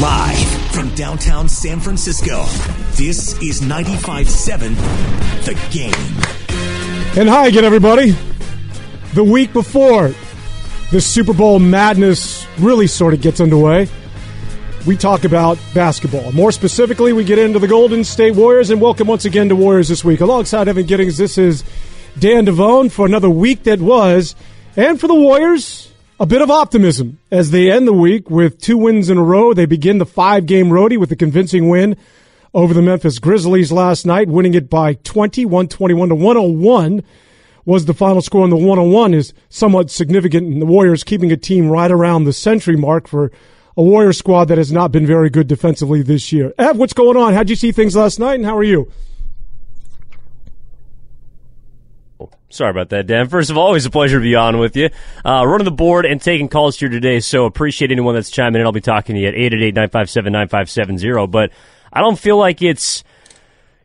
Live from downtown San Francisco, this is 95.7 The Game. And hi again, everybody. The week before the Super Bowl madness really sort of gets underway, we talk about basketball. More specifically, we get into the Golden State Warriors, and welcome once again to Warriors This Week. Alongside Evan Giddings, this is Dan Devone for another week that was, and for the Warriors, a bit of optimism as they end the week with two wins in a row. They begin the five game roadie with a convincing win over the Memphis Grizzlies last night, winning it by 20, 121 to 101 was the final score. And the 101 is somewhat significant in the Warriors keeping a team right around the century mark for a Warrior squad that has not been very good defensively this year. Ev, what's going on? How'd you see things last night and how are you? Sorry about that, Dan. First of all, always a pleasure to be on with you. Uh, running the board and taking calls here today, so appreciate anyone that's chiming in. I'll be talking to you at 888-957-9570. But I don't feel like it's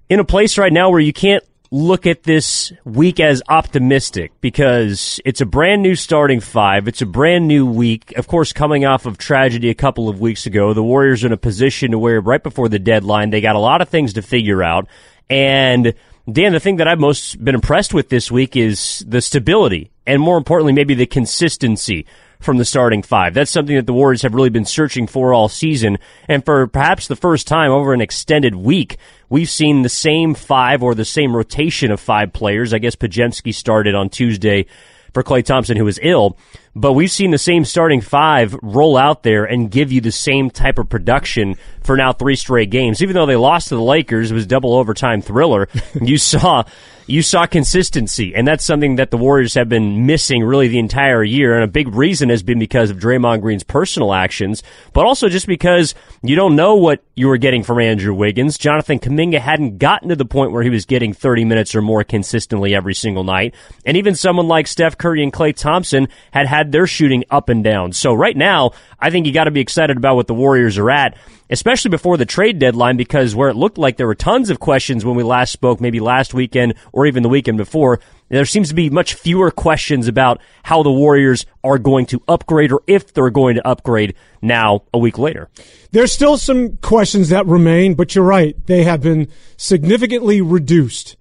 in a place right now where you can't look at this week as optimistic because it's a brand new starting five. It's a brand new week. Of course, coming off of tragedy a couple of weeks ago, the Warriors are in a position to where right before the deadline, they got a lot of things to figure out. And – Dan, the thing that I've most been impressed with this week is the stability and more importantly, maybe the consistency from the starting five. That's something that the Warriors have really been searching for all season. And for perhaps the first time over an extended week, we've seen the same five or the same rotation of five players. I guess Podziemski started on Tuesday for Klay Thompson, who was ill. But we've seen the same starting five roll out there and give you the same type of production for now three straight games. Even though they lost to the Lakers, it was double overtime thriller. you saw you saw consistency, and that's something that the Warriors have been missing really the entire year. And a big reason has been because of Draymond Green's personal actions, but also just because you don't know what you were getting from Andrew Wiggins. Jonathan Kuminga hadn't gotten to the point where he was getting 30 minutes or more consistently every single night. And even someone like Steph Curry and Klay Thompson had had their shooting up and down. So right now, I think you got to be excited about what the Warriors are at especially before the trade deadline, because where it looked like there were tons of questions when we last spoke, maybe last weekend or even the weekend before, there seems to be much fewer questions about how the Warriors are going to upgrade or if they're going to upgrade now a week later. There's still some questions that remain, but you're right. They have been significantly reduced.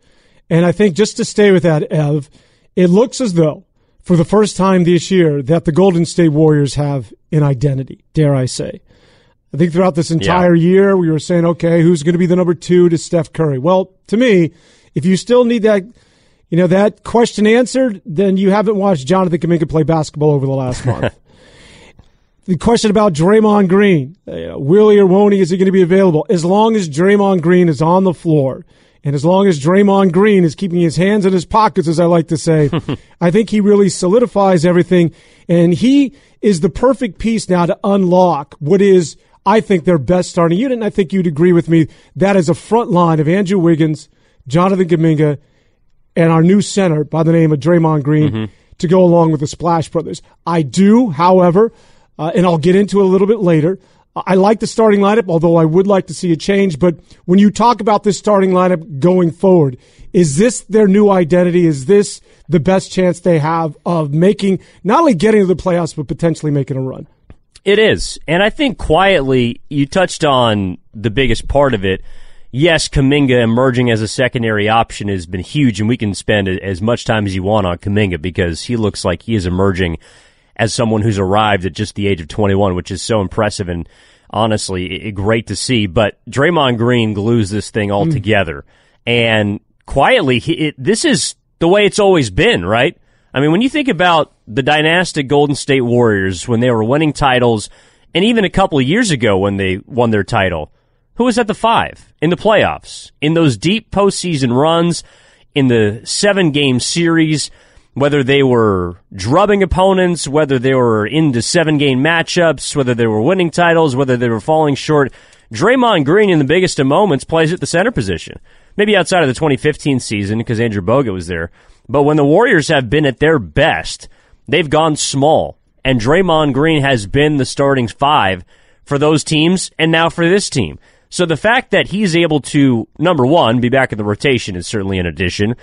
And I think just to stay with that, Ev, it looks as though for the first time this year that the Golden State Warriors have an identity, dare I say. I think throughout this entire yeah. year, we were saying, okay, who's going to be the number two to Steph Curry? Well, to me, if you still need that, you know, that question answered, then you haven't watched Jonathan Kuminga play basketball over the last month. the question about Draymond Green, uh, Willie or won't he, is he going to be available? As long as Draymond Green is on the floor, and as long as Draymond Green is keeping his hands in his pockets, as I like to say, I think he really solidifies everything. And he is the perfect piece now to unlock what is – I think their best starting unit, and I think you'd agree with me, that is a front line of Andrew Wiggins, Jonathan Kuminga, and our new center by the name of Draymond Green mm-hmm. to go along with the Splash Brothers. I do, however, uh, and I'll get into it a little bit later. I like the starting lineup, although I would like to see a change. But when you talk about this starting lineup going forward, is this their new identity? Is this the best chance they have of making, not only getting to the playoffs, but potentially making a run? It is. And I think quietly, you touched on the biggest part of it. Yes, Kuminga emerging as a secondary option has been huge, and we can spend as much time as you want on Kuminga because he looks like he is emerging as someone who's arrived at just the age of 21, which is so impressive and honestly great to see. But Draymond Green glues this thing all mm. together. And quietly, he, it, this is the way it's always been, right? I mean, when you think about the dynastic Golden State Warriors when they were winning titles, and even a couple of years ago when they won their title, who was at the five in the playoffs, in those deep postseason runs, in the seven game series, whether they were drubbing opponents, whether they were into seven game matchups, whether they were winning titles, whether they were falling short. Draymond Green, in the biggest of moments, plays at the center position. Maybe outside of the 2015 season because Andrew Bogut was there. But when the Warriors have been at their best, they've gone small. And Draymond Green has been the starting five for those teams and now for this team. So the fact that he's able to, number one, be back in the rotation is certainly an addition.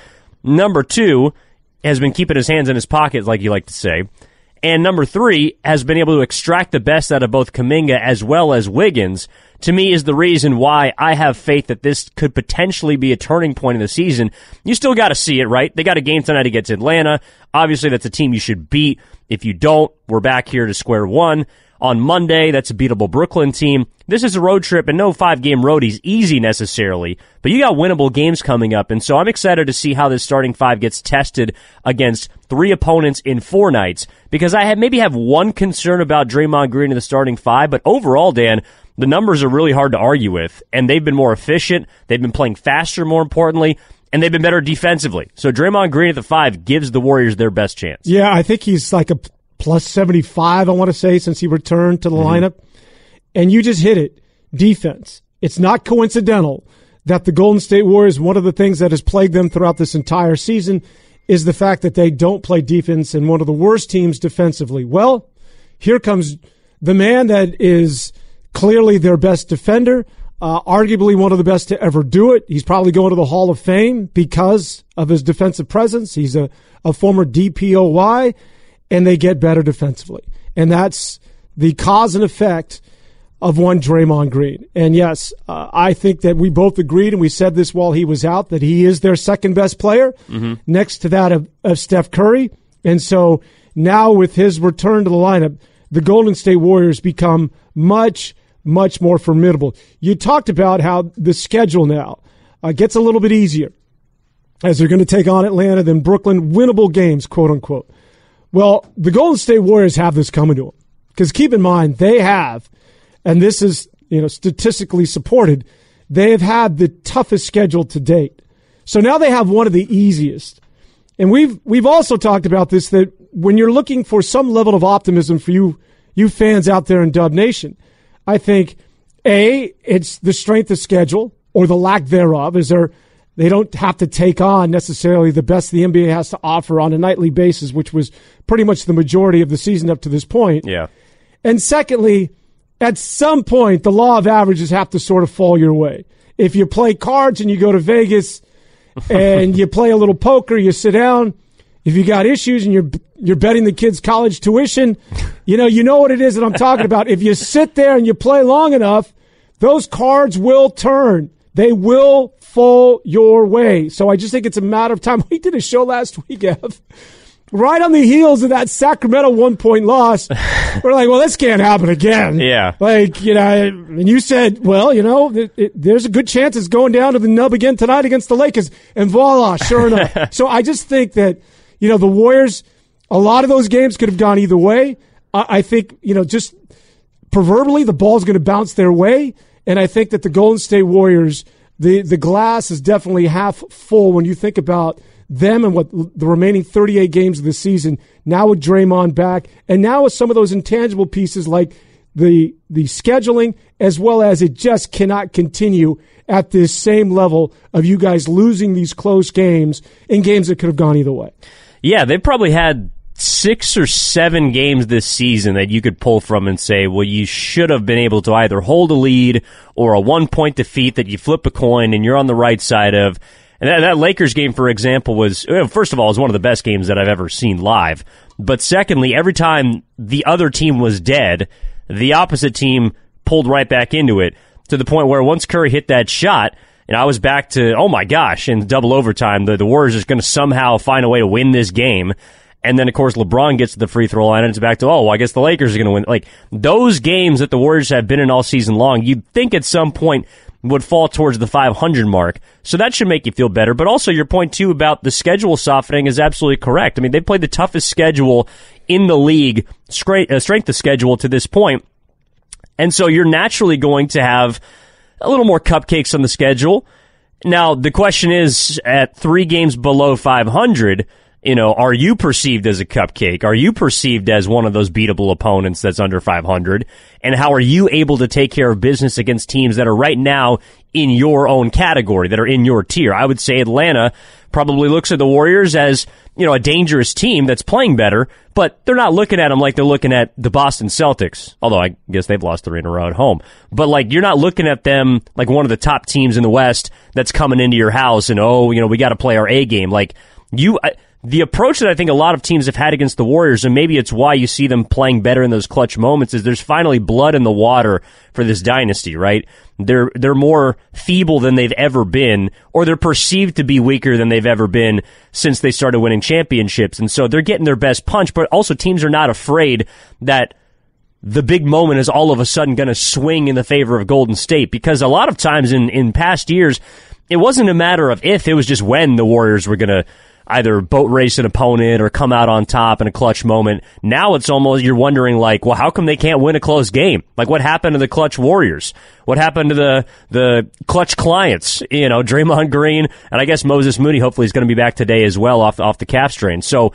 Number two, has been keeping his hands in his pockets, like you like to say. and number three has been able to extract the best out of both Kuminga as well as Wiggins to me is the reason why I have faith that this could potentially be a turning point in the season. You still got to see it, right? They got a game tonight against Atlanta. Obviously, that's a team you should beat. If you don't, we're back here to square one. On Monday, that's a beatable Brooklyn team. This is a road trip and no five game roadies easy necessarily, but you got winnable games coming up. And so I'm excited to see how this starting five gets tested against three opponents in four nights because I have maybe have one concern about Draymond Green in the starting five, but overall, Dan, the numbers are really hard to argue with, and they've been more efficient. They've been playing faster, more importantly, and they've been better defensively. So Draymond Green at the five gives the Warriors their best chance. Yeah, I think he's like a plus 75, I want to say, since he returned to the mm-hmm. lineup. And you just hit it. Defense. It's not coincidental that the Golden State Warriors, one of the things that has plagued them throughout this entire season is the fact that they don't play defense and one of the worst teams defensively. Well, here comes the man that is clearly their best defender, uh, arguably one of the best to ever do it. He's probably going to the Hall of Fame because of his defensive presence. He's a, a former DPOY, and they get better defensively. And that's the cause and effect of one Draymond Green. And yes, uh, I think that we both agreed, and we said this while he was out, that he is their second best player mm-hmm. next to that of, of Steph Curry. And so now with his return to the lineup, the Golden State Warriors become much, much more formidable. You talked about how the schedule now uh, gets a little bit easier as they're going to take on Atlanta, then Brooklyn, winnable games, quote unquote. Well, the Golden State Warriors have this coming to them because keep in mind they have, and this is you know statistically supported, they have had the toughest schedule to date. So now they have one of the easiest. And we've we've also talked about this that when you're looking for some level of optimism for you you fans out there in Dub Nation, I think a it's the strength of schedule or the lack thereof. Is there they don't have to take on necessarily the best the NBA has to offer on a nightly basis, which was pretty much the majority of the season up to this point. Yeah. And secondly, at some point, the law of averages have to sort of fall your way. If you play cards and you go to Vegas and you play a little poker, you sit down. If you got issues and you're you're betting the kids college tuition, you know, you know what it is that I'm talking about. If you sit there and you play long enough, those cards will turn. They will fall your way. So I just think it's a matter of time. We did a show last week, Ev, right on the heels of that Sacramento one point loss. We're like, well, this can't happen again. Yeah. Like, you know, and you said, well, you know, it, it, there's a good chance it's going down to the nub again tonight against the Lakers. And voila, sure enough. so I just think that, you know, the Warriors – a lot of those games could have gone either way. I, think, you know, just proverbially, the ball's going to bounce their way. And I think that the Golden State Warriors, the, the glass is definitely half full when you think about them and what the remaining 38 games of the season. Now with Draymond back, and now with some of those intangible pieces like the the scheduling, as well as it just cannot continue at this same level of you guys losing these close games in games that could have gone either way. Yeah, they probably had six or seven games this season that you could pull from and say, well, you should have been able to either hold a lead or a one point defeat that you flip a coin and you're on the right side of. And that, that Lakers game, for example, was, first of all, it was one of the best games that I've ever seen live. But secondly, every time the other team was dead, the opposite team pulled right back into it to the point where once Curry hit that shot, and I was back to, oh my gosh, in double overtime, the, the Warriors are going to somehow find a way to win this game. And then, of course, LeBron gets to the free throw line and it's back to, oh, well, I guess the Lakers are going to win. Like, those games that the Warriors have been in all season long, you'd think at some point would fall towards the 500 mark. So that should make you feel better. But also, your point, too, about the schedule softening is absolutely correct. I mean, they played the toughest schedule in the league, uh, strength of schedule to this point. And so you're naturally going to have a little more cupcakes on the schedule. Now, the question is at three games below 500, you know, are you perceived as a cupcake? Are you perceived as one of those beatable opponents that's under 500? And how are you able to take care of business against teams that are right now in your own category, that are in your tier? I would say Atlanta probably looks at the Warriors as, you know, a dangerous team that's playing better, but they're not looking at them like they're looking at the Boston Celtics. Although I guess they've lost three in a row at home. But like, you're not looking at them like one of the top teams in the West that's coming into your house and, oh, you know, we got to play our A game. Like, you, the approach that I think a lot of teams have had against the Warriors, and maybe it's why you see them playing better in those clutch moments, is there's finally blood in the water for this dynasty, right? They're they're more feeble than they've ever been, or they're perceived to be weaker than they've ever been since they started winning championships, and so they're getting their best punch. But also, teams are not afraid that the big moment is all of a sudden going to swing in the favor of Golden State because a lot of times in in past years, it wasn't a matter of if; it was just when the Warriors were going to either boat race an opponent or come out on top in a clutch moment. Now it's almost, you're wondering like, well, how come they can't win a close game? Like what happened to the clutch warriors? What happened to the, the clutch clients? You know, Draymond Green and I guess Moses Moody hopefully is going to be back today as well off, off the cap strain. So,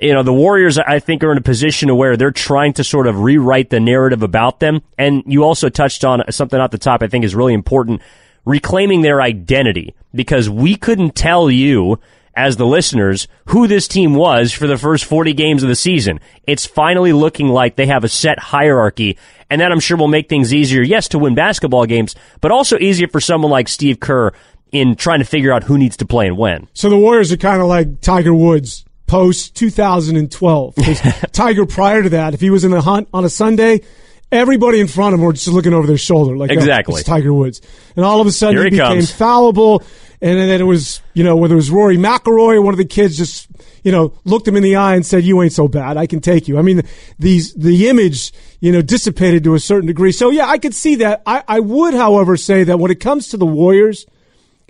you know, the Warriors, I think, are in a position where they're trying to sort of rewrite the narrative about them. And you also touched on something at the top I think is really important reclaiming their identity because we couldn't tell you as the listeners who this team was for the first 40 games of the season. It's finally looking like they have a set hierarchy, and that I'm sure will make things easier, yes, to win basketball games, but also easier for someone like Steve Kerr in trying to figure out who needs to play and when. So the Warriors are kind of like Tiger Woods post 2012. Tiger prior to that, if he was in the hunt on a Sunday, everybody in front of him were just looking over their shoulder like oh, exactly oh, it's Tiger Woods, and all of a sudden Here he, he became fallible. And then it was, you know, whether it was Rory McIlroy or one of the kids just, you know, looked him in the eye and said, "You ain't so bad. I can take you." I mean, these the image, you know, dissipated to a certain degree. So yeah, I could see that. I, I would, however, say that when it comes to the Warriors,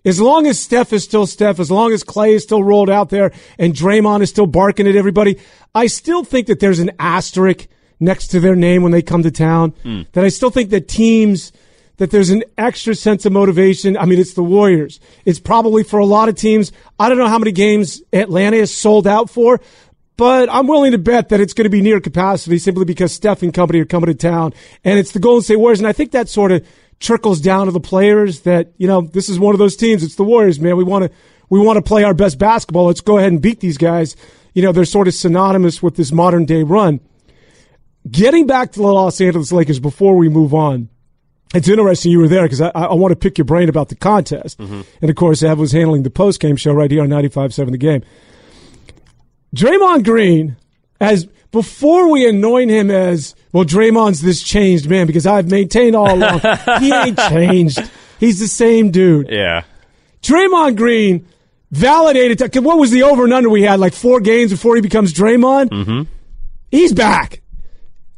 as long as Steph is still Steph, as long as Klay is still rolled out there and Draymond is still barking at everybody, I still think that there's an asterisk next to their name when they come to town. Hmm. That I still think that teams that there's an extra sense of motivation. I mean, it's the Warriors. It's probably for a lot of teams. I don't know how many games Atlanta is sold out for, but I'm willing to bet that it's going to be near capacity simply because Steph and company are coming to town, and it's the Golden State Warriors. And I think that sort of trickles down to the players that you know this is one of those teams. It's the Warriors, man. We want to we want to play our best basketball. Let's go ahead and beat these guys. You know, they're sort of synonymous with this modern day run. Getting back to the Los Angeles Lakers before we move on, it's interesting you were there because I, I want to pick your brain about the contest. And of course, Ev was handling the post game show right here on 95.7 The Game. Draymond Green, as before we anoint him as, well, Draymond's this changed man because I've maintained all along, he ain't changed. He's the same dude. Yeah. Draymond Green validated. What was the over and under we had? Like four games before he becomes Draymond? Mm-hmm. He's back.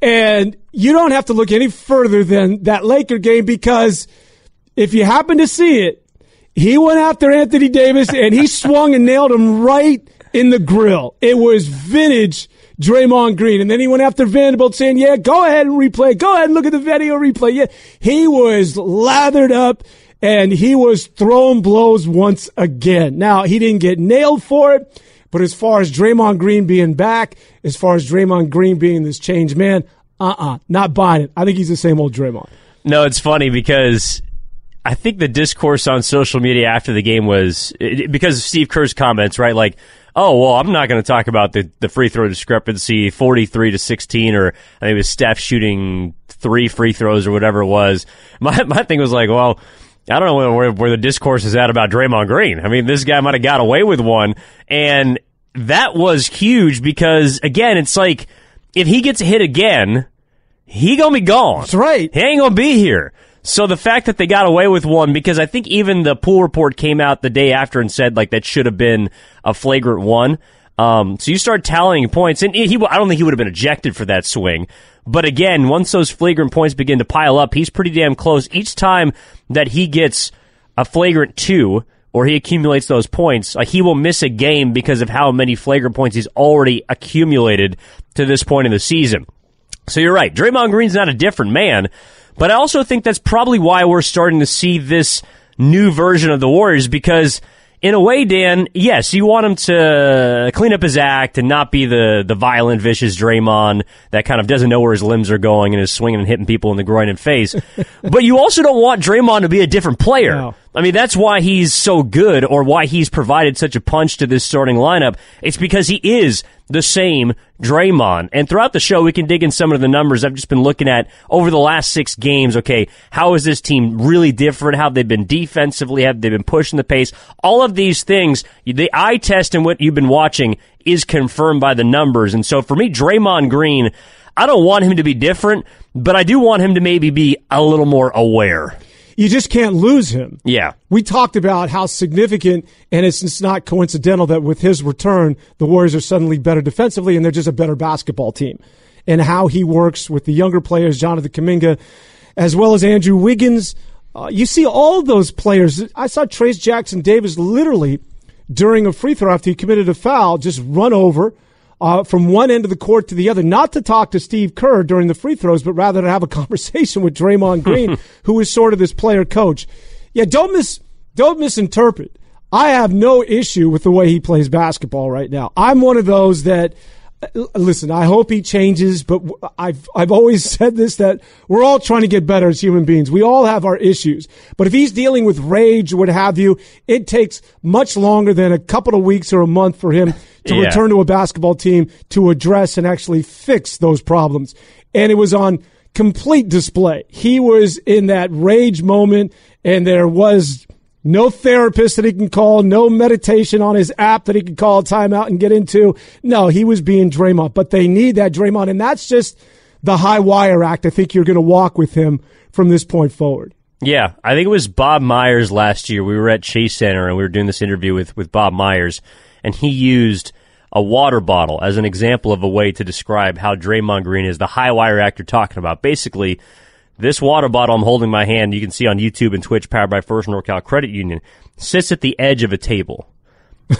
And you don't have to look any further than that Laker game because if you happen to see it, he went after Anthony Davis and he swung and nailed him right in the grill. It was vintage Draymond Green. And then he went after Vanderbilt saying, yeah, go ahead and replay. Go ahead and look at the video replay. Yeah, he was lathered up and he was throwing blows once again. Now, he didn't get nailed for it. But as far as Draymond Green being back, as far as Draymond Green being this changed man, uh uh not buying it. I think he's the same old Draymond. No, it's funny because I think the discourse on social media after the game was it- because of Steve Kerr's comments, right? Like, oh, well, I'm not going to talk about the, the free throw discrepancy, 43 to 16, or I think it was Steph shooting three free throws or whatever it was. My, my thing was like, well, I don't know where, where, where the discourse is at about Draymond Green. I mean, this guy might have got away with one. And that was huge because, again, it's like, if he gets hit again, he gonna be gone. That's right. He ain't gonna be here. So the fact that they got away with one, because I think even the pool report came out the day after and said like that should have been a flagrant one. Um, so you start tallying points, and he, I don't think he would have been ejected for that swing. But again, once those flagrant points begin to pile up, he's pretty damn close. Each time that he gets a flagrant two, or he accumulates those points, like he will miss a game because of how many flagrant points he's already accumulated to this point in the season. So you're right. Draymond Green's not a different man, but I also think that's probably why we're starting to see this new version of the Warriors because in a way, Dan, yes, you want him to clean up his act and not be the, the violent, vicious Draymond that kind of doesn't know where his limbs are going and is swinging and hitting people in the groin and face. but you also don't want Draymond to be a different player. No. I mean, that's why he's so good or why he's provided such a punch to this starting lineup. It's because he is the same Draymond. And throughout the show, we can dig in some of the numbers I've just been looking at over the last six games. Okay, how is this team really different? How have they been defensively? Have they been pushing the pace? All of these things, the eye test and what you've been watching is confirmed by the numbers. And so for me, Draymond Green, I don't want him to be different, but I do want him to maybe be a little more aware. You just can't lose him. Yeah. We talked about how significant, and it's, it's not coincidental that with his return, the Warriors are suddenly better defensively and they're just a better basketball team. And how he works with the younger players, Jonathan Kuminga, as well as Andrew Wiggins. Uh, you see all those players. I saw Trayce Jackson Davis literally during a free throw after he committed a foul just run over uh, from one end of the court to the other, not to talk to Steve Kerr during the free throws, but rather to have a conversation with Draymond Green, who is sort of this player coach. Yeah, don't mis don't misinterpret. I have no issue with the way he plays basketball right now. I'm one of those that Uh, listen, I hope he changes, but I've, I've always said this that we're all trying to get better as human beings. We all have our issues. But if he's dealing with rage or what have you, it takes much longer than a couple of weeks or a month for him to yeah. return to a basketball team to address and actually fix those problems. And it was on complete display. He was in that rage moment and there was no therapist that he can call, no meditation on his app that he can call timeout and get into. No, he was being Draymond, but they need that Draymond. And that's just the high wire act. I think you're going to walk with him from this point forward. Yeah, I think it was Bob Myers last year. We were at Chase Center and we were doing this interview with, with Bob Myers, and he used a water bottle as an example of a way to describe how Draymond Green is the high wire act you're talking about. Basically, this water bottle I'm holding in my hand, you can see on YouTube and Twitch, powered by First NorCal Credit Union, sits at the edge of a table.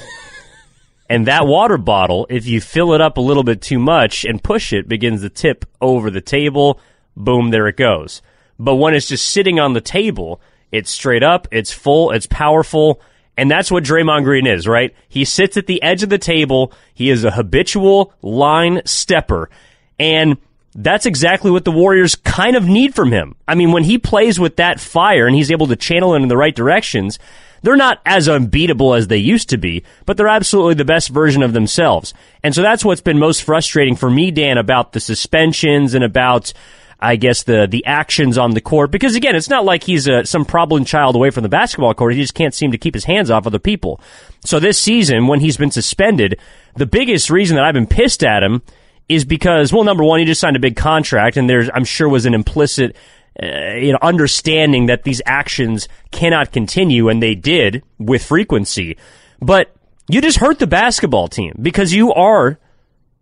and that water bottle, if you fill it up a little bit too much and push it, begins to tip over the table. Boom, there it goes. But when it's just sitting on the table, it's straight up, it's full, it's powerful, and that's what Draymond Green is, right? He sits at the edge of the table. He is a habitual line stepper. And that's exactly what the Warriors kind of need from him. I mean, when he plays with that fire and he's able to channel it in the right directions, they're not as unbeatable as they used to be, but they're absolutely the best version of themselves. And so that's what's been most frustrating for me, Dan, about the suspensions and about, I guess, the, the actions on the court. Because again, it's not like he's a, some problem child away from the basketball court. He just can't seem to keep his hands off other people. So this season, when he's been suspended, the biggest reason that I've been pissed at him is because, well, number one, he just signed a big contract, and there's, I'm sure, was an implicit, uh, you know, understanding that these actions cannot continue, and they did with frequency. But you just hurt the basketball team because you are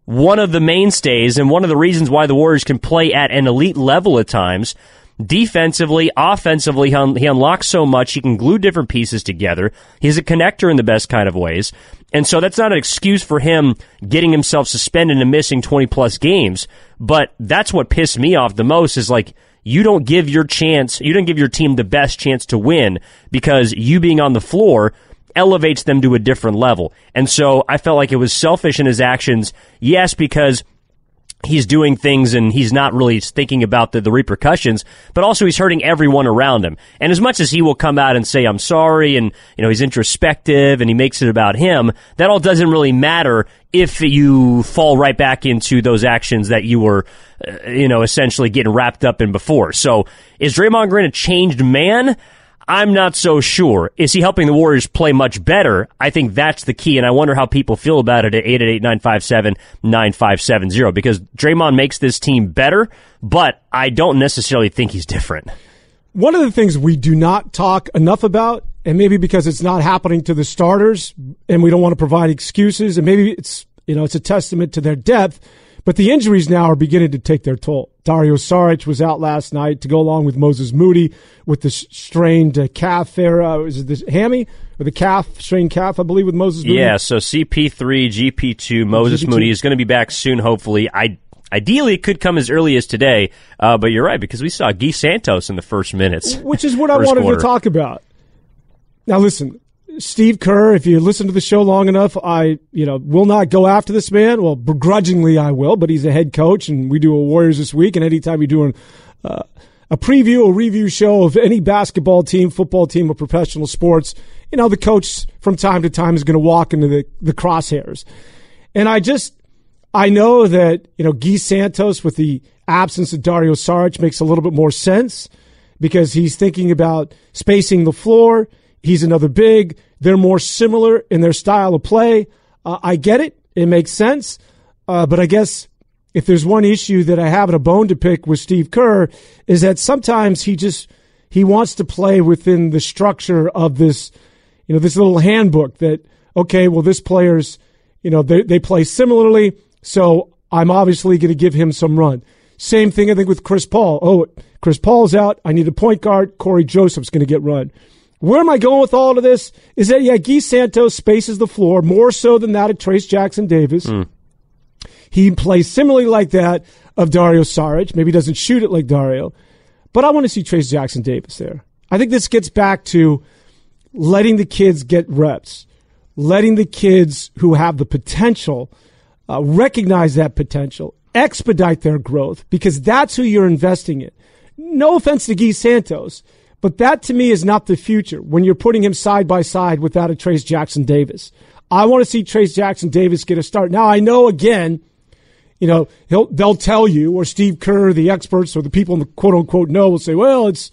one of the mainstays and one of the reasons why the Warriors can play at an elite level at times Defensively, offensively, he, un- he unlocks so much. He can glue different pieces together. He's a connector in the best kind of ways. And so that's not an excuse for him getting himself suspended and missing 20 plus games. But that's what pissed me off the most is like, you don't give your chance, you don't give your team the best chance to win because you being on the floor elevates them to a different level. And so I felt like it was selfish in his actions. Yes, because he's doing things and he's not really thinking about the, the repercussions, but also he's hurting everyone around him. And as much as he will come out and say, I'm sorry, and, you know, he's introspective and he makes it about him, that all doesn't really matter if you fall right back into those actions that you were, uh, you know, essentially getting wrapped up in before. So is Draymond Green a changed man? I'm not so sure. Is he helping the Warriors play much better? I think that's the key, and I wonder how people feel about it at 888-957-9570 because Draymond makes this team better, but I don't necessarily think he's different. One of the things we do not talk enough about, and maybe because it's not happening to the starters, and we don't want to provide excuses, and maybe it's you know it's a testament to their depth, but the injuries now are beginning to take their toll. Dario Saric was out last night to go along with Moses Moody with the strained uh, calf there. Uh, is it the hammy or the calf, strained calf, I believe, with Moses Moody? Yeah, so CP3, GP2, Moses GP2. Moody is going to be back soon, hopefully. I Ideally, it could come as early as today, uh, but you're right because we saw Gui Santos in the first minutes, which is what I wanted quarter. to talk about. Now, listen, Steve Kerr, if you listen to the show long enough, I, you know, will not go after this man. Well, begrudgingly I will, but he's a head coach and we do a Warriors this week. And anytime you're doing uh, a preview, a review show of any basketball team, football team, or professional sports, you know, the coach from time to time is going to walk into the, the crosshairs. And I just, I know that, you know, Gui Santos with the absence of Dario Saric makes a little bit more sense because he's thinking about spacing the floor. He's another big. They're more similar in their style of play. Uh, I get it. It makes sense. Uh, but I guess if there's one issue that I have a bone to pick with Steve Kerr is that sometimes he just he wants to play within the structure of this, you know, this little handbook that okay, well this player's, you know, they they play similarly, so I'm obviously going to give him some run. Same thing I think with Chris Paul. Oh, Chris Paul's out. I need a point guard. Cory Joseph's going to get run. Where am I going with all of this? Is that, yeah, Gui Santos spaces the floor more so than that of Trayce Jackson Davis. Mm. He plays similarly like that of Dario Saric. Maybe doesn't shoot it like Dario. But I want to see Trayce Jackson Davis there. I think this gets back to letting the kids get reps, letting the kids who have the potential uh, recognize that potential, expedite their growth, because that's who you're investing in. No offense to Gui Santos. But that to me is not the future when you're putting him side by side without a Trayce Jackson Davis. I want to see Trayce Jackson Davis get a start. Now I know again, you know, he'll, they'll tell you, or Steve Kerr, the experts, or the people in the quote unquote know will say, well, it's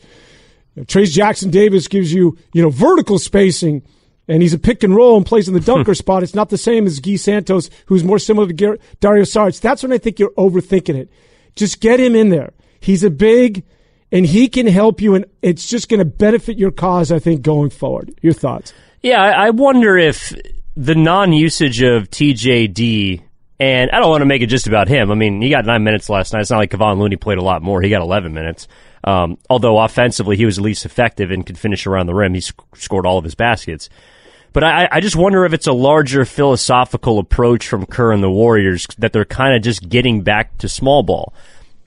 you know, Trayce Jackson Davis gives you, you know, vertical spacing and he's a pick and roll and plays in the dunker spot. It's not the same as Gui Santos, who's more similar to Gar- Dario Saric. That's when I think you're overthinking it. Just get him in there. He's a big, and he can help you, and it's just going to benefit your cause, I think, going forward. Your thoughts? Yeah, I wonder if the non usage of TJD, and I don't want to make it just about him. I mean, he got nine minutes last night. It's not like Kevon Looney played a lot more. He got 11 minutes. Um, although offensively, he was least effective and could finish around the rim. He sc- scored all of his baskets. But I, I just wonder if it's a larger philosophical approach from Kerr and the Warriors that they're kind of just getting back to small ball.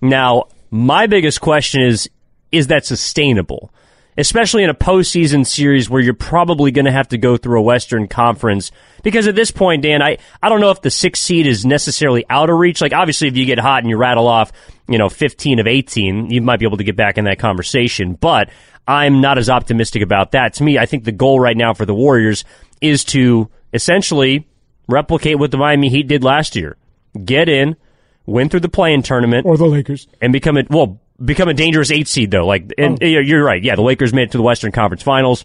Now, my biggest question is is that sustainable? Especially in a postseason series where you're probably going to have to go through a Western Conference. Because at this point, Dan, I, I don't know if the sixth seed is necessarily out of reach. Like, obviously, if you get hot and you rattle off, you know, 15 of 18, you might be able to get back in that conversation. But I'm not as optimistic about that. To me, I think the goal right now for the Warriors is to essentially replicate what the Miami Heat did last year. Get in, win through the play-in tournament. Or the Lakers. And become a well, become a dangerous eight seed though. Like, and oh. you're right. Yeah, the Lakers made it to the Western Conference Finals.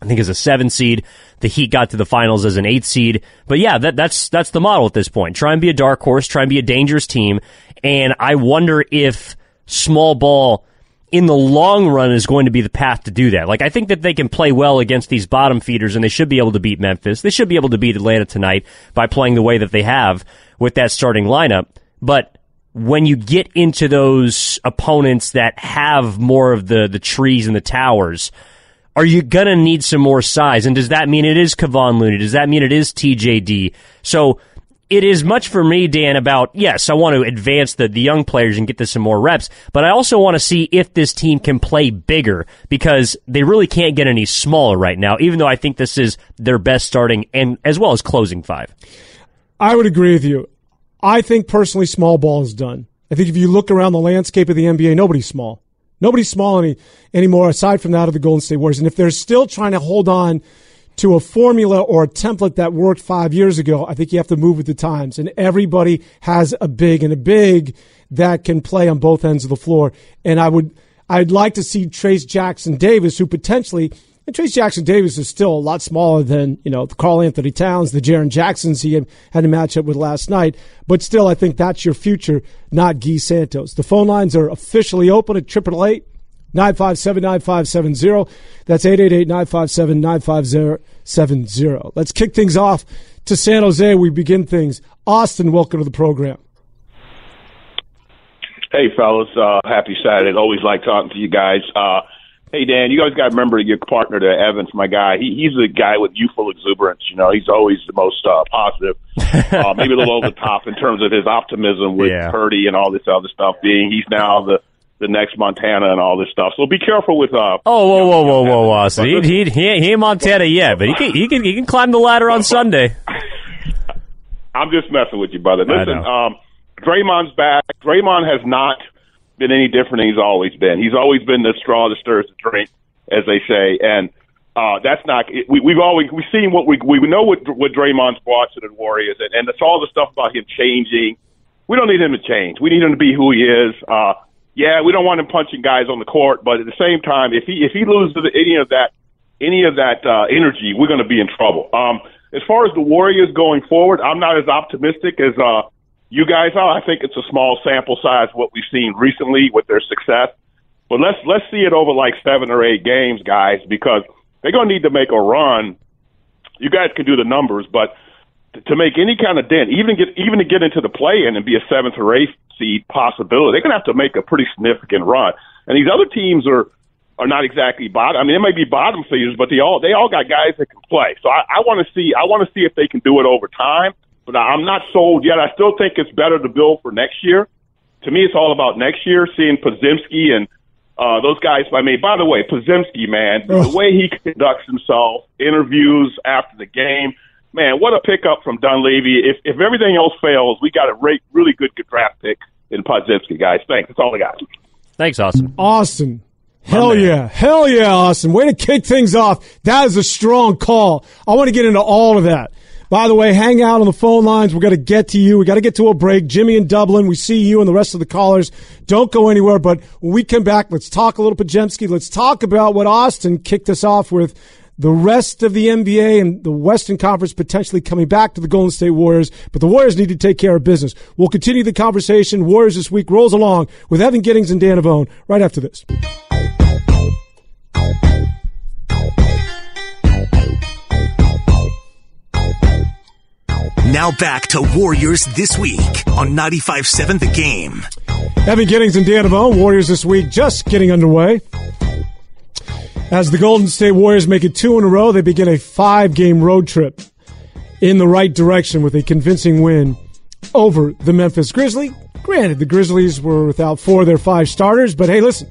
I think as a seven seed. The Heat got to the finals as an eight seed. But yeah, that, that's that's the model at this point. Try and be a dark horse. Try and be a dangerous team. And I wonder if small ball in the long run is going to be the path to do that. Like I think that they can play well against these bottom feeders, and they should be able to beat Memphis. They should be able to beat Atlanta tonight by playing the way that they have with that starting lineup. But when you get into those opponents that have more of the, the trees and the towers, are you gonna need some more size? And does that mean it is Kevon Looney? Does that mean it is TJD? So it is much for me, Dan, about yes, I want to advance the, the young players and get to some more reps, but I also want to see if this team can play bigger because they really can't get any smaller right now, even though I think this is their best starting and as well as closing five. I would agree with you. I think personally, small ball is done. I think if you look around the landscape of the NBA, nobody's small. Nobody's small any anymore aside from that of the Golden State Warriors. And if they're still trying to hold on to a formula or a template that worked five years ago, I think you have to move with the times. And everybody has a big and a big that can play on both ends of the floor. And I would, I'd like to see Trayce Jackson Davis, who potentially and Trayce Jackson Davis is still a lot smaller than, you know, the Karl-Anthony Towns, the Jaren Jacksons he had, had a matchup with last night. But still, I think that's your future, not Gui Santos. The phone lines are officially open at 888 957 9570. That's 888 957 9570. Let's kick things off to San Jose. We begin things. Austin, welcome to the program. Hey, fellas. Uh, happy Saturday. Always like talking to you guys. Uh, Hey Dan, you guys got to remember your partner to Evans, my guy. He, he's a guy with youthful exuberance. You know, he's always the most uh, positive, uh, maybe a little over the top in terms of his optimism with yeah. Purdy and all this other stuff. Being he's now the the next Montana and all this stuff. So be careful with. Uh, oh, whoa, whoa, whoa, whoa, whoa! So he, he, he, he ain't Montana yet, but he can he can he can climb the ladder on Sunday. I'm just messing with you, brother. Listen, um, Draymond's back. Draymond has not been any different than he's always been. He's always been the straw that stirs the drink, as they say, and uh, that's not. We, we've always we've seen what we we know what what Draymond's to the Warriors, and, and it's all the stuff about him changing. We don't need him to change. We need him to be who he is. Uh, yeah, we don't want him punching guys on the court, but at the same time, if he if he loses any of that any of that uh, energy, we're going to be in trouble. Um, as far as the Warriors going forward, I'm not as optimistic as uh, you guys are. I think it's a small sample size what we've seen recently with their success. But let's let's see it over like seven or eight games, guys, because they're gonna need to make a run. You guys can do the numbers, but to make any kind of dent, even get even to get into the play in and be a seventh or eighth seed possibility, they're gonna have to make a pretty significant run. And these other teams are are not exactly bottom. I mean, they may be bottom feeders, but they all they all got guys that can play. So I, I want to see I want to see if they can do it over time. But I'm not sold yet. I still think it's better to build for next year. To me, it's all about next year. Seeing Podziemski and uh, those guys. I mean, by the way, Podziemski, man, the way he conducts himself, interviews after the game, man, what a pickup from Dunleavy. If if everything else fails, we got a re- really good draft pick in Podziemski, guys. Thanks. That's all I got. Thanks, Austin. Austin. Hell yeah. Hell yeah, Austin. Way to kick things off. That is a strong call. I want to get into all of that. By the way, hang out on the phone lines. We're going to get to you. We got to get to a break. Jimmy in Dublin. We see you and the rest of the callers. Don't go anywhere. But when we come back, let's talk a little Podziemski. Let's talk about what Austin kicked us off with. The rest of the NBA and the Western Conference potentially coming back to the Golden State Warriors, but the Warriors need to take care of business. We'll continue the conversation. Warriors this week rolls along with Evan Giddings and Dan Devone right after this. Now back to Warriors This Week on 95.7 The Game. Evan Giddings and Dan Devone, Warriors This Week just getting underway. As the Golden State Warriors make it two in a row, they begin a five game road trip in the right direction with a convincing win over the Memphis Grizzlies. Granted, the Grizzlies were without four of their five starters, but hey, listen,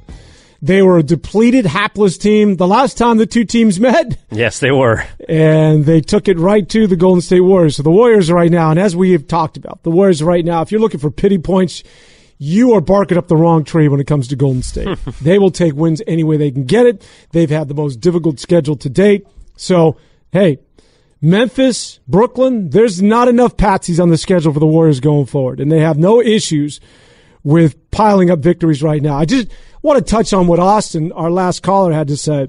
they were a depleted, hapless team the last time the two teams met. Yes, they were. And they took it right to the Golden State Warriors. So the Warriors right now, and as we have talked about, the Warriors right now, if you're looking for pity points, you are barking up the wrong tree when it comes to Golden State. they will take wins any way they can get it. They've had the most difficult schedule to date. So, hey, Memphis, Brooklyn, there's not enough patsies on the schedule for the Warriors going forward. And they have no issues with piling up victories right now. I just want to touch on what Austin, our last caller, had to say.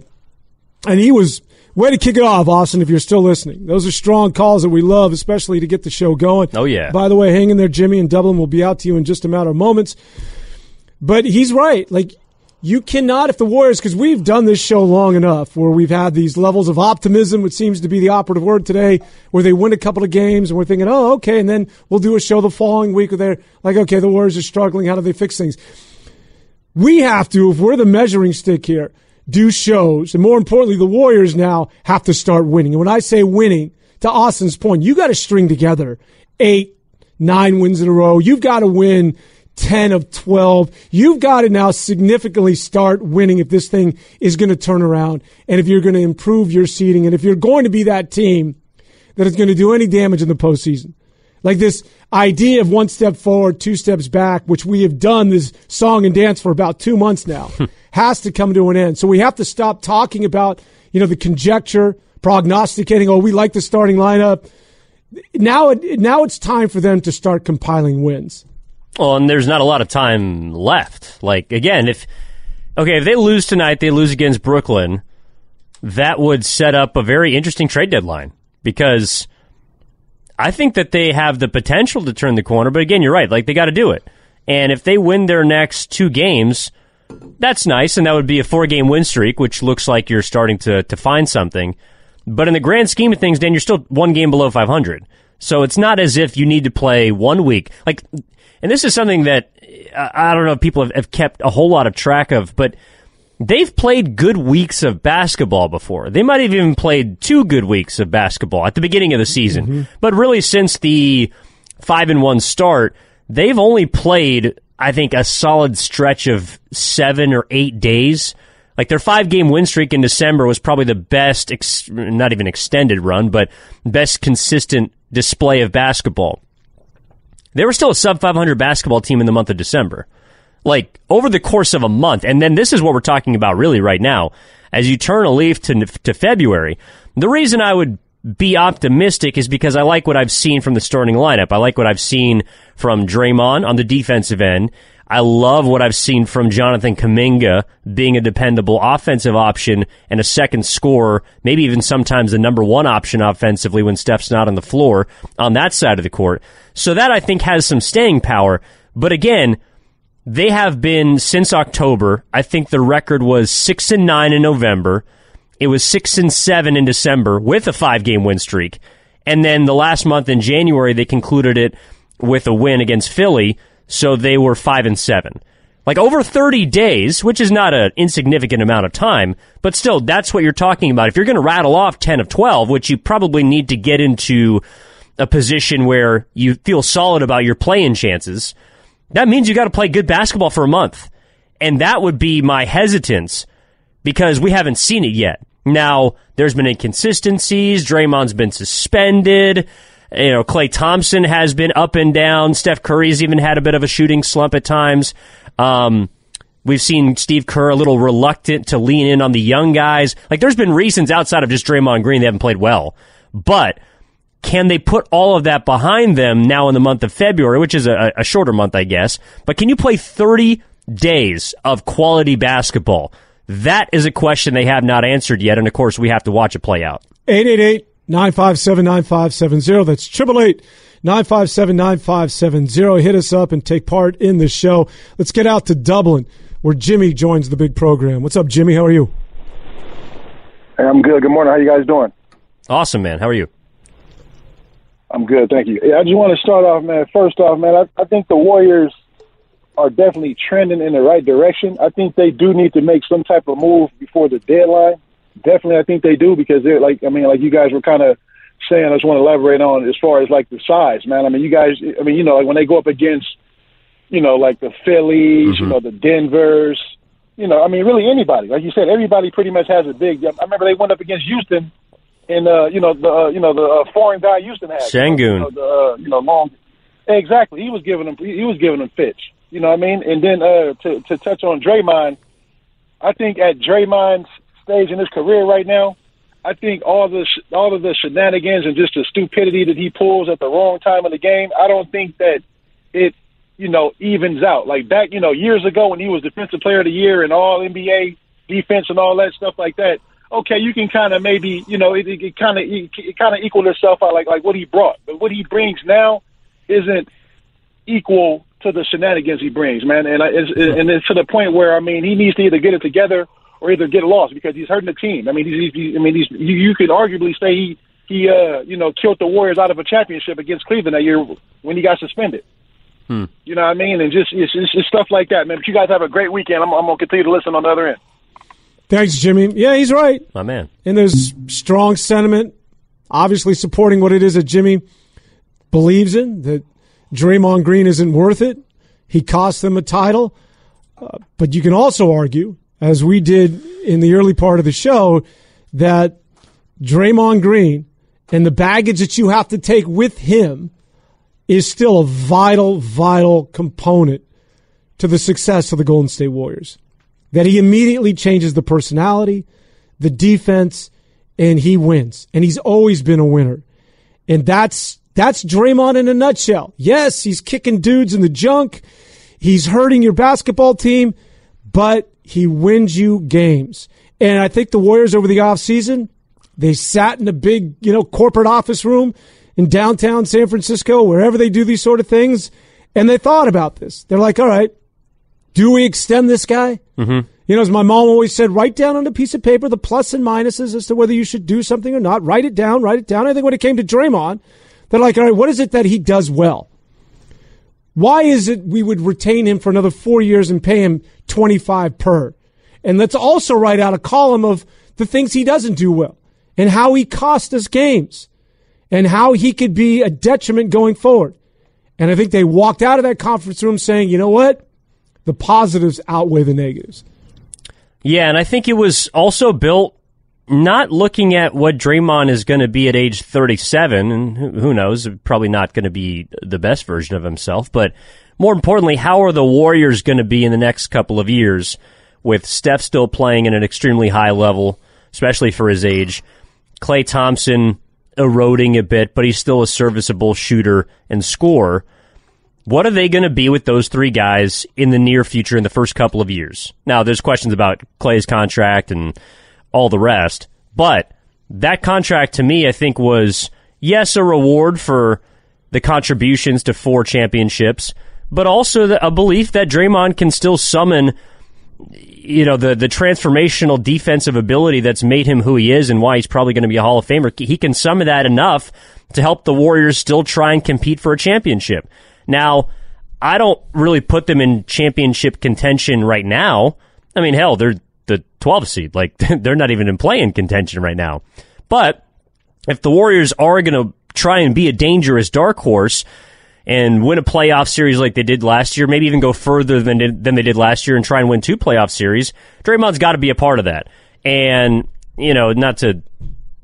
And he was Way to kick it off, Austin, if you're still listening. Those are strong calls that we love, especially to get the show going. Oh, yeah. By the way, hang in there, Jimmy and Dublin will be out to you in just a matter of moments. But he's right. Like, you cannot, if the Warriors, because we've done this show long enough where we've had these levels of optimism, which seems to be the operative word today, where they win a couple of games and we're thinking, oh, okay. And then we'll do a show the following week where they're like, okay, the Warriors are struggling. How do they fix things? We have to, if we're the measuring stick here, do shows. And more importantly, the Warriors now have to start winning. And when I say winning, to Austin's point, you got to string together eight, nine wins in a row. You've got to win 10 of 12. You've got to now significantly start winning if this thing is going to turn around and if you're going to improve your seeding and if you're going to be that team that is going to do any damage in the postseason. Like this idea of one step forward, two steps back, which we have done this song and dance for about two months now. has to come to an end. So we have to stop talking about, you know, the conjecture, prognosticating, oh, we like the starting lineup. Now, it, now it's time for them to start compiling wins. Well, and there's not a lot of time left. Like, again, if, okay, if they lose tonight, they lose against Brooklyn, that would set up a very interesting trade deadline because I think that they have the potential to turn the corner. But again, you're right. Like, they got to do it. And if they win their next two games, that's nice, and that would be a four game win streak, which looks like you're starting to, to find something. But in the grand scheme of things, Dan, you're still one game below 500. So it's not as if you need to play one week. Like, and this is something that I don't know if people have, have kept a whole lot of track of, but they've played good weeks of basketball before. They might have even played two good weeks of basketball at the beginning of the season. Mm-hmm. But really, since the five and one start, they've only played I think, a solid stretch of seven or eight days. Like their five game win streak in December was probably the best, ex- not even extended run, but best consistent display of basketball. They were still a sub 500 basketball team in the month of December. Like over the course of a month. And then this is what we're talking about really right now. As you turn a leaf to, to February, the reason I would be optimistic is because I like what I've seen from the starting lineup. I like what I've seen from Draymond on the defensive end. I love what I've seen from Jonathan Kuminga being a dependable offensive option and a second scorer, maybe even sometimes the number one option offensively when Steph's not on the floor on that side of the court. So that I think has some staying power. But again, they have been since October. I think the record was six and nine in November. It was six and seven in December with a five game win streak. And then the last month in January, they concluded it with a win against Philly. So they were five and seven. Like over 30 days, which is not an insignificant amount of time, but still, that's what you're talking about. If you're going to rattle off 10 of 12, which you probably need to get into a position where you feel solid about your playing chances, that means you got to play good basketball for a month. And that would be my hesitance because we haven't seen it yet. Now, there's been inconsistencies. Draymond's been suspended. You know, Klay Thompson has been up and down. Steph Curry's even had a bit of a shooting slump at times. Um, we've seen Steve Kerr a little reluctant to lean in on the young guys. Like, there's been reasons outside of just Draymond Green they haven't played well. But can they put all of that behind them now in the month of February, which is a, a shorter month, I guess? But can you play 30 days of quality basketball? That is a question they have not answered yet, and of course, we have to watch it play out. 888 957 9570. That's 888 957 9570. Hit us up and take part in the show. Let's get out to Dublin, where Jimmy joins the big program. What's up, Jimmy? How are you? Hey, I'm good. Good morning. How you guys doing? Awesome, man. How are you? I'm good, thank you. I just want to start off, man. First off, man, I, I think the Warriors are definitely trending in the right direction. I think they do need to make some type of move before the deadline. Definitely, I think they do because they're like, I mean, like you guys were kind of saying. I just want to elaborate on as far as like the size, man. I mean, you guys, I mean, you know, like when they go up against, you know, like the Phillies, mm-hmm. you know, the Denvers, you know, I mean, really anybody. Like you said, everybody pretty much has a big. I remember they went up against Houston, and uh, you know the uh, you know the uh, foreign guy Houston had, Sengun, you know, the, uh, you know long. Exactly, he was giving them he was giving them fits. You know what I mean? And then uh, to to touch on Draymond, I think at Draymond's stage in his career right now, I think all the all of the shenanigans and just the stupidity that he pulls at the wrong time of the game, I don't think that it you know evens out. Like back you know years ago when he was defensive player of the year and all NBA defense and all that stuff like that. Okay, you can kind of maybe you know it, kind of it kind of equal itself out like like what he brought, but what he brings now isn't equal to the shenanigans he brings, man. And it's, and it's to the point where I mean, he needs to either get it together or either get lost because he's hurting the team. I mean, he's, he's I mean, he's you, you could arguably say he he uh you know killed the Warriors out of a championship against Cleveland that year when he got suspended. Hmm. You know what I mean? And just it's, it's, it's stuff like that, man. But you guys have a great weekend. I'm, I'm gonna continue to listen on the other end. Thanks, Jimmy. Yeah, he's right. My man. And there's strong sentiment, obviously supporting what it is that Jimmy believes in. That Draymond Green isn't worth it. He cost them a title. Uh, but you can also argue, as we did in the early part of the show, that Draymond Green and the baggage that you have to take with him is still a vital, vital component to the success of the Golden State Warriors. That he immediately changes the personality, the defense, and he wins. And he's always been a winner. And that's that's Draymond in a nutshell. Yes, he's kicking dudes in the junk. He's hurting your basketball team, but he wins you games. And I think the Warriors over the offseason, they sat in a big, you know, corporate office room in downtown San Francisco, wherever they do these sort of things, and they thought about this. They're like, all right, do we extend this guy? Mm-hmm. You know, as my mom always said, write down on a piece of paper the plus and minuses as to whether you should do something or not. Write it down, write it down. I think when it came to Draymond, they're like, all right, what is it that he does well? Why is it we would retain him for another four years and pay him 25 per? And let's also write out a column of the things he doesn't do well and how he cost us games and how he could be a detriment going forward. And I think they walked out of that conference room saying, you know what? The positives outweigh the negatives. Yeah, and I think it was also built not looking at what Draymond is going to be at age 37, and who knows, probably not going to be the best version of himself, but more importantly, how are the Warriors going to be in the next couple of years with Steph still playing at an extremely high level, especially for his age, Klay Thompson eroding a bit, but he's still a serviceable shooter and scorer. What are they going to be with those three guys in the near future in the first couple of years? Now, there's questions about Klay's contract and all the rest, but that contract to me, I think was, yes, a reward for the contributions to four championships, but also a belief that Draymond can still summon you know the the transformational defensive ability that's made him who he is and why he's probably going to be a Hall of Famer. He can summon that enough to help the Warriors still try and compete for a championship. Now, I don't really put them in championship contention right now. I mean, hell, they're the 12th seed. Like they're not even in play-in contention right now. But if the Warriors are going to try and be a dangerous dark horse, and win a playoff series like they did last year, maybe even go further than than they did last year and try and win two playoff series, Draymond's got to be a part of that. And you know, not to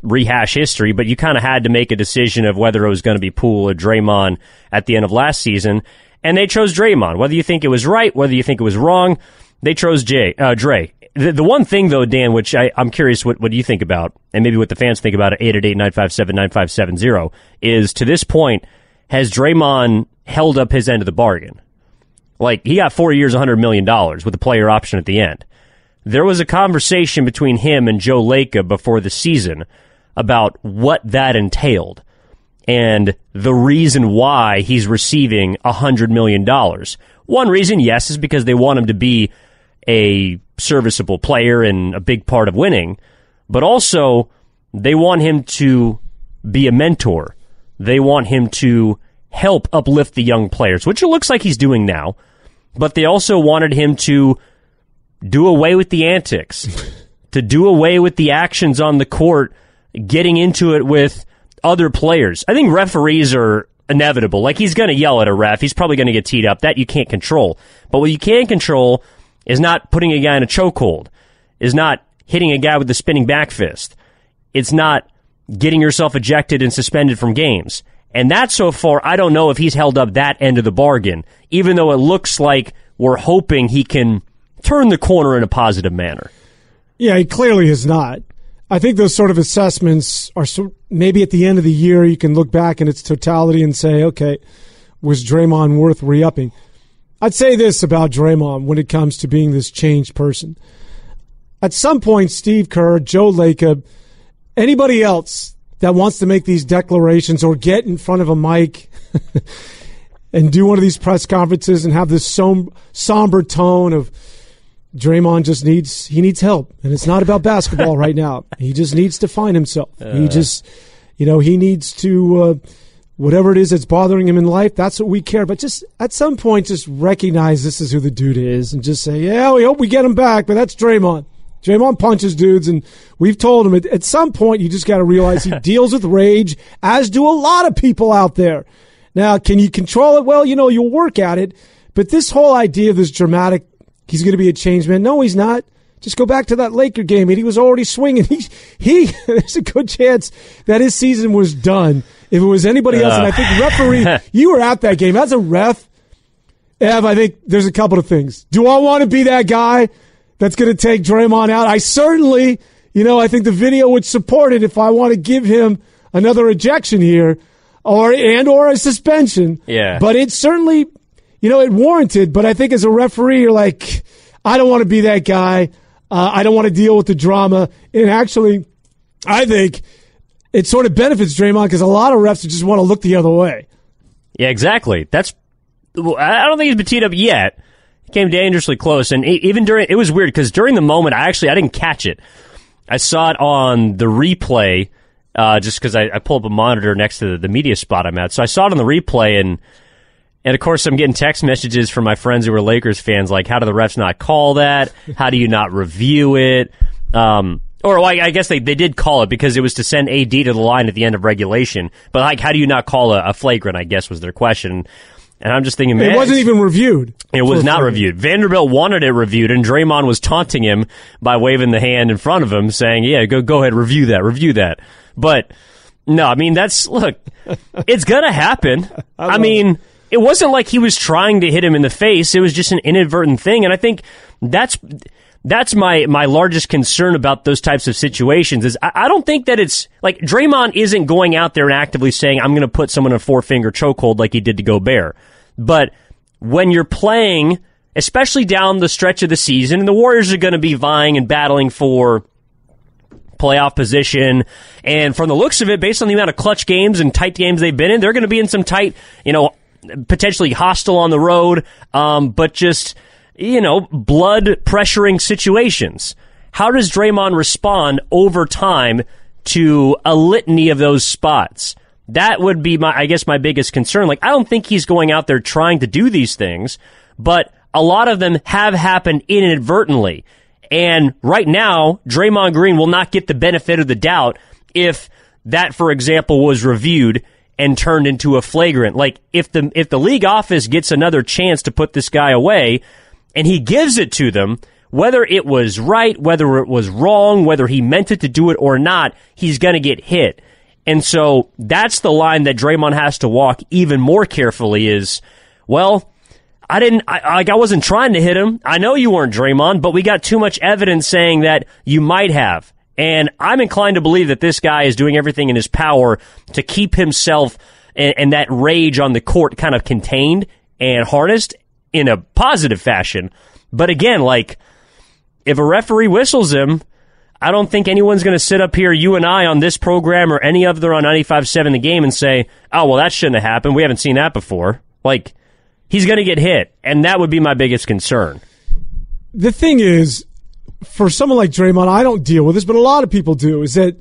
rehash history, but you kind of had to make a decision of whether it was going to be Poole or Draymond at the end of last season, and they chose Draymond. Whether you think it was right, whether you think it was wrong, they chose Jay uh, Dre. The, the one thing though, Dan, which I, I'm curious what, what you think about, and maybe what the fans think about at 888-957-9570, is to this point, has Draymond held up his end of the bargain? Like, he got four years, $100 million with a player option at the end. There was a conversation between him and Joe Lacob before the season about what that entailed and the reason why he's receiving $100 million. One reason, yes, is because they want him to be a serviceable player and a big part of winning, but also they want him to be a mentor they want him to help uplift the young players, which it looks like he's doing now. But they also wanted him to do away with the antics, to do away with the actions on the court, getting into it with other players. I think referees are inevitable. Like he's going to yell at a ref. He's probably going to get teed up. That you can't control. But what you can control is not putting a guy in a chokehold, is not hitting a guy with the spinning back fist. It's not getting yourself ejected and suspended from games. And that so far, I don't know if he's held up that end of the bargain, even though it looks like we're hoping he can turn the corner in a positive manner. Yeah, he clearly has not. I think those sort of assessments are so, maybe at the end of the year you can look back in its totality and say, okay, was Draymond worth re-upping? I'd say this about Draymond when it comes to being this changed person. At some point, Steve Kerr, Joe Lacob, anybody else that wants to make these declarations or get in front of a mic and do one of these press conferences and have this som- somber tone of Draymond just needs he needs help and it's not about basketball right now. He just needs to find himself. Uh. He just you know, he needs to uh, whatever it is that's bothering him in life, that's what we care. But just at some point just recognize this is who the dude is and just say, "Yeah, we hope we get him back, but that's Draymond." Draymond punches dudes, and we've told him at, at some point you just got to realize he deals with rage, as do a lot of people out there. Now, can you control it? Well, you know, you'll work at it. But this whole idea of this dramatic, he's going to be a change man. No, he's not. Just go back to that Laker game, and he was already swinging. He, he, there's a good chance that his season was done if it was anybody else. Uh. And I think referee, you were at that game as a ref. Ev, I think there's a couple of things. Do I want to be that guy that's going to take Draymond out. I certainly, you know, I think the video would support it if I want to give him another ejection here or and or a suspension. Yeah. But it certainly, you know, it warranted, but I think as a referee you're like I don't want to be that guy. Uh, I don't want to deal with the drama. And actually, I think it sort of benefits Draymond because a lot of refs just want to look the other way. Yeah, exactly. That's I don't think he's been teed up yet He came dangerously close. And even during, it was weird because during the moment, I actually, I didn't catch it. I saw it on the replay, uh, just because I, I pulled up a monitor next to the, the, media spot I'm at. So I saw it on the replay and, and of course I'm getting text messages from my friends who were Lakers fans like, how do the refs not call that? How do you not review it? Um, or well, I, I guess they, they did call it because it was to send AD to the line at the end of regulation. But like, how do you not call a, a flagrant? I guess was their question. And I'm just thinking, man, it wasn't even reviewed. It was not reviewed. Vanderbilt wanted it reviewed, and Draymond was taunting him by waving the hand in front of him, saying, "Yeah, go go ahead, review that, review that." But no, I mean that's look, it's gonna happen. I, I mean, it wasn't like he was trying to hit him in the face. It was just an inadvertent thing, and I think that's that's my my largest concern about those types of situations is I, I, don't think that it's like Draymond isn't going out there and actively saying I'm going to put someone in a four finger chokehold like he did to Gobert. But when you're playing, especially down the stretch of the season, and the Warriors are going to be vying and battling for playoff position. And from the looks of it, based on the amount of clutch games and tight games they've been in, they're going to be in some tight, you know, potentially hostile on the road, um, but just, you know, blood pressuring situations. How does Draymond respond over time to a litany of those spots? That would be my, I guess, my biggest concern. Like, I don't think he's going out there trying to do these things, but a lot of them have happened inadvertently. And right now, Draymond Green will not get the benefit of the doubt if that, for example, was reviewed and turned into a flagrant. Like if the if the league office gets another chance to put this guy away and he gives it to them, whether it was right, whether it was wrong, whether he meant it to do it or not, he's going to get hit. And so that's the line that Draymond has to walk even more carefully is, well, I didn't, I, like, I wasn't trying to hit him. I know you weren't Draymond, but we got too much evidence saying that you might have. And I'm inclined to believe that this guy is doing everything in his power to keep himself and, and that rage on the court kind of contained and harnessed in a positive fashion. But again, like, if a referee whistles him, I don't think anyone's going to sit up here, you and I, on this program or any other on 95.7 the game and say, oh, well, that shouldn't have happened. We haven't seen that before. Like, he's going to get hit, and that would be my biggest concern. The thing is, for someone like Draymond, I don't deal with this, but a lot of people do, is that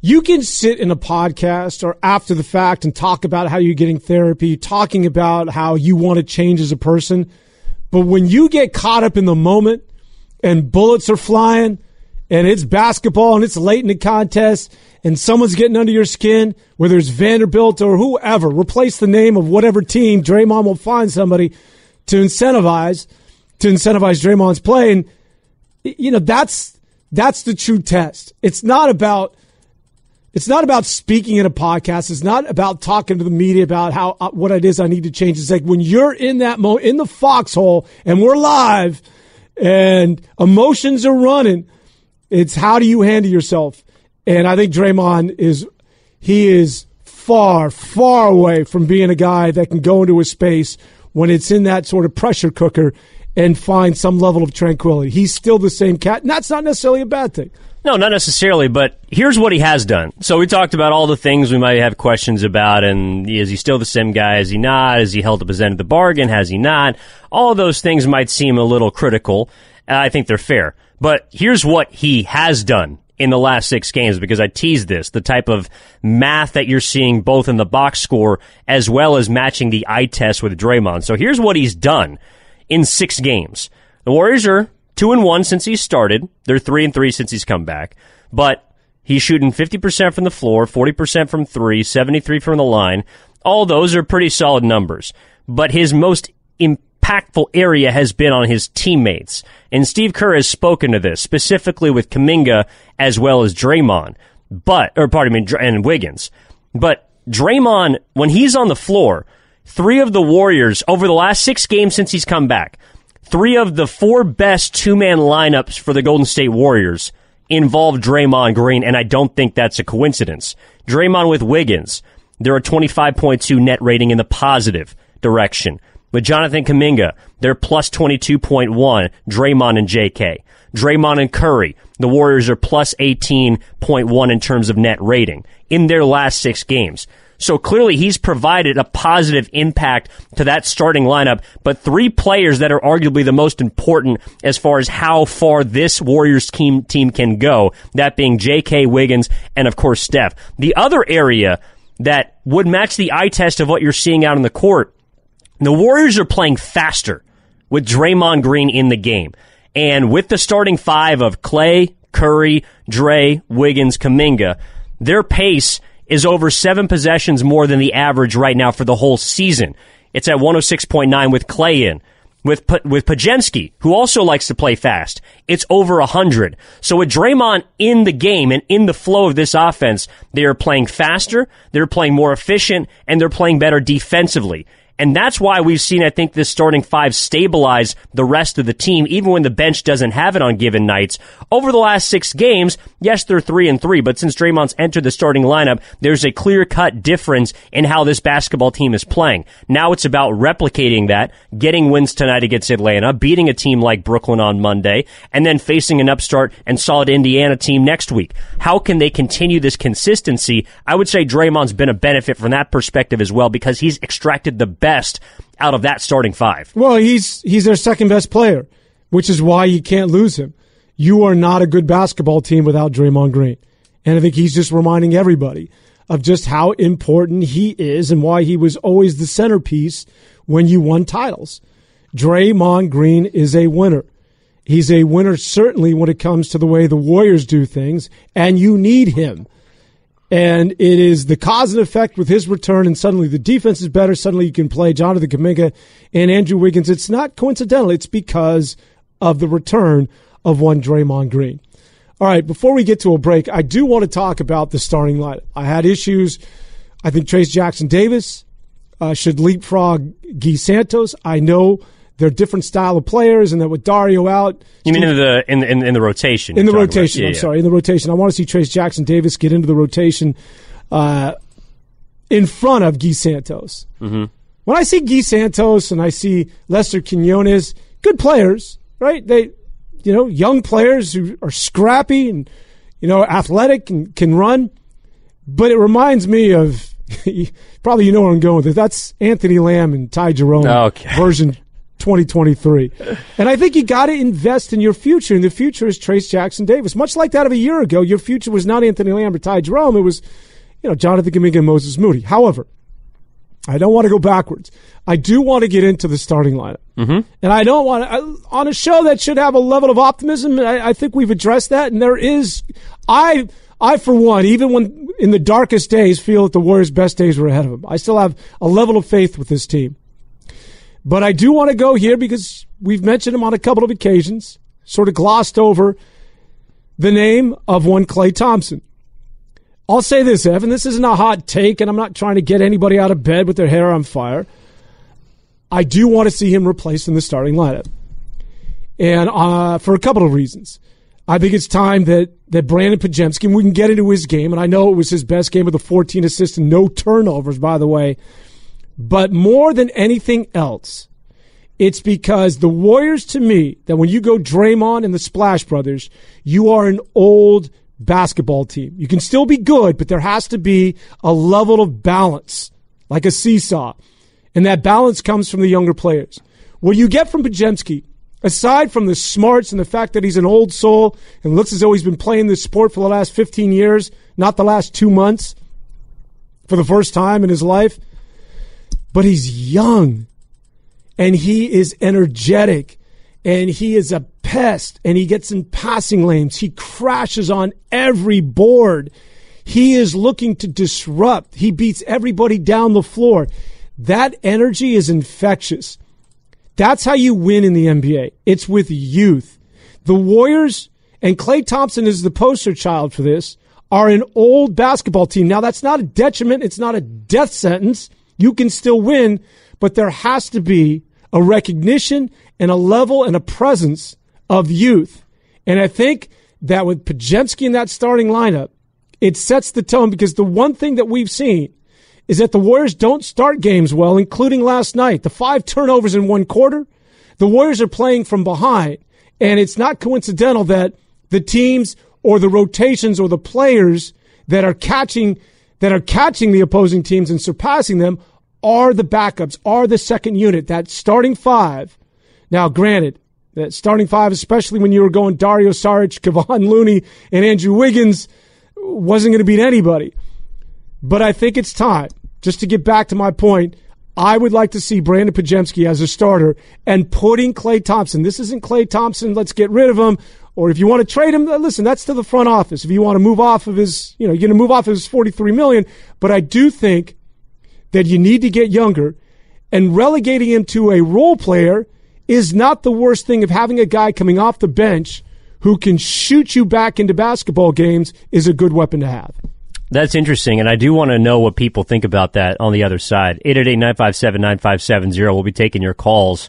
you can sit in a podcast or after the fact and talk about how you're getting therapy, talking about how you want to change as a person. But when you get caught up in the moment and bullets are flying and it's basketball and it's late in the contest and someone's getting under your skin, whether it's Vanderbilt or whoever, replace the name of whatever team, Draymond will find somebody to incentivize, to incentivize Draymond's play. And, you know, that's, that's the true test. It's not about, it's not about speaking in a podcast. It's not about talking to the media about how, uh, what it is I need to change. It's like when you're in that mo, in the foxhole and we're live and emotions are running, it's how do you handle yourself? And I think Draymond is he is far, far away from being a guy that can go into a space when it's in that sort of pressure cooker and find some level of tranquility. He's still the same cat, and that's not necessarily a bad thing. No, not necessarily, but here's what he has done. So we talked about all the things we might have questions about, and is he still the same guy? Is he not? Is he held up his end of the bargain? Has he not? All those things might seem a little critical. I think they're fair. But here's what he has done in the last six games because I teased this, the type of math that you're seeing both in the box score as well as matching the eye test with Draymond. So here's what he's done in six games. The Warriors are two and one since he started. They're three and three since he's come back, but he's shooting 50% from the floor, 40% from three, 73 from the line. All those are pretty solid numbers, but his most impactful area has been on his teammates. And Steve Kerr has spoken to this, specifically with Kuminga as well as Draymond. But, or pardon me, and Wiggins. But Draymond, when he's on the floor, three of the Warriors over the last six games since he's come back, three of the four best two man lineups for the Golden State Warriors involve Draymond Green, and I don't think that's a coincidence. Draymond with Wiggins, they're a 25.2 net rating in the positive direction. With Jonathan Kuminga, they're plus 22.1, Draymond and JK. Draymond and Curry, the Warriors are plus 18.1 in terms of net rating in their last six games. So clearly he's provided a positive impact to that starting lineup, but three players that are arguably the most important as far as how far this Warriors team, team can go, that being J.K. Wiggins and of course Steph. The other area that would match the eye test of what you're seeing out on the court the Warriors are playing faster with Draymond Green in the game. And with the starting five of Klay, Curry, Dre, Wiggins, Kuminga, their pace is over seven possessions more than the average right now for the whole season. It's at 106.9 with Klay in. With, with Podziemski, who also likes to play fast, it's over 100. So with Draymond in the game and in the flow of this offense, they are playing faster, they're playing more efficient, and they're playing better defensively. And that's why we've seen, I think, this starting five stabilize the rest of the team, even when the bench doesn't have it on given nights. Over the last six games, Yes, they're three and three, but since Draymond's entered the starting lineup, there's a clear cut difference in how this basketball team is playing. Now it's about replicating that, getting wins tonight against Atlanta, beating a team like Brooklyn on Monday, and then facing an upstart and solid Indiana team next week. How can they continue this consistency? I would say Draymond's been a benefit from that perspective as well because he's extracted the best out of that starting five. Well, he's he's their second best player, which is why you can't lose him you are not a good basketball team without Draymond Green. And I think he's just reminding everybody of just how important he is and why he was always the centerpiece when you won titles. Draymond Green is a winner. He's a winner certainly when it comes to the way the Warriors do things, and you need him. And it is the cause and effect with his return, and suddenly the defense is better. Suddenly you can play Jonathan Kuminga and Andrew Wiggins. It's not coincidental. It's because of the return of one Draymond Green. All right, before we get to a break, I do want to talk about the starting lineup. I had issues. I think Trayce Jackson Davis uh, should leapfrog Gui Santos. I know they're different style of players, and that with Dario out, you mean in the in in, in the rotation? In the rotation, yeah, I'm yeah. sorry, in the rotation. I want to see Trayce Jackson Davis get into the rotation uh, in front of Gui Santos. Mm-hmm. When I see Gui Santos and I see Lester Quinones, good players, right? They you know, young players who are scrappy and, you know, athletic and can run. But it reminds me of, probably you know where I'm going with it. That's Anthony Lamb and Ty Jerome oh, okay. version 2023. and I think you got to invest in your future, and the future is Trayce Jackson Davis. Much like that of a year ago, your future was not Anthony Lamb or Ty Jerome. It was, you know, Jonathan Kuminga and Moses Moody. However, I don't want to go backwards. I do want to get into the starting lineup. Mm-hmm. And I don't want to, on a show that should have a level of optimism, I, I, think we've addressed that. And there is, I, I, for one, even when in the darkest days, feel that the Warriors' best days were ahead of them. I still have a level of faith with this team. But I do want to go here because we've mentioned him on a couple of occasions, sort of glossed over the name of one Klay Thompson. I'll say this, Evan. This isn't a hot take, and I'm not trying to get anybody out of bed with their hair on fire. I do want to see him replaced in the starting lineup, and uh, for a couple of reasons. I think it's time that that Brandon Podziemski, we can get into his game, and I know it was his best game with the 14 assists and no turnovers, by the way. But more than anything else, it's because the Warriors, to me, that when you go Draymond and the Splash Brothers, you are an old basketball team. You can still be good, but there has to be a level of balance, like a seesaw. And that balance comes from the younger players. What you get from Podziemski, aside from the smarts and the fact that he's an old soul and looks as though he's been playing this sport for the last 15 years, not the last two months, for the first time in his life, but he's young and he is energetic and he is a pest and he gets in passing lanes. He crashes on every board. He is looking to disrupt. He beats everybody down the floor. That energy is infectious. That's how you win in the NBA. It's with youth. The Warriors, and Klay Thompson is the poster child for this, are an old basketball team. Now, that's not a detriment. It's not a death sentence. You can still win, but there has to be a recognition and a level and a presence of youth. And I think that with Podziemski in that starting lineup, it sets the tone because the one thing that we've seen is that the Warriors don't start games well, including last night. The five turnovers in one quarter, the Warriors are playing from behind. And it's not coincidental that the teams or the rotations or the players that are catching that are catching the opposing teams and surpassing them are the backups, are the second unit, that starting five. Now, granted, that starting five, especially when you were going Dario Saric, Kevon Looney, and Andrew Wiggins, wasn't going to beat anybody. But I think it's time, just to get back to my point, I would like to see Brandon Podziemski as a starter and putting Klay Thompson. This isn't Klay Thompson, let's get rid of him. Or if you want to trade him, listen, that's to the front office. If you want to move off of his, you know, you're going to move off of his 43 million. But I do think that you need to get younger and relegating him to a role player is not the worst thing of having a guy coming off the bench who can shoot you back into basketball games is a good weapon to have. That's interesting, and I do want to know what people think about that on the other side. 888-957-9570. We'll be taking your calls.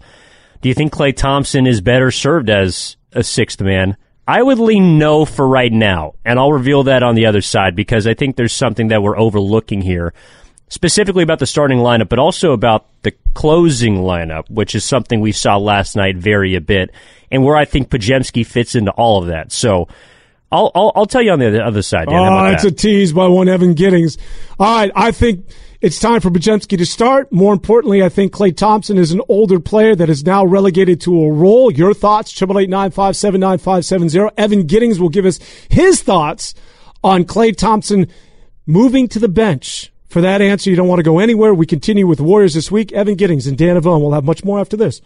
Do you think Klay Thompson is better served as a sixth man I would lean no for right now, and I'll reveal that on the other side because I think there's something that we're overlooking here, specifically about the starting lineup, but also about the closing lineup, which is something we saw last night vary a bit, and where I think Podziemski fits into all of that. So. I'll, I'll, I'll tell you on the other side. Dan. Oh, it's a tease by one Evan Giddings. All right, I think it's time for Podziemski to start. More importantly, I think Klay Thompson is an older player that is now relegated to a role. Your thoughts, triple eight nine five seven nine five seven zero. Evan Giddings will give us his thoughts on Klay Thompson moving to the bench. For that answer, you don't want to go anywhere. We continue with Warriors this week. Evan Giddings and Dan Devone will have much more after this.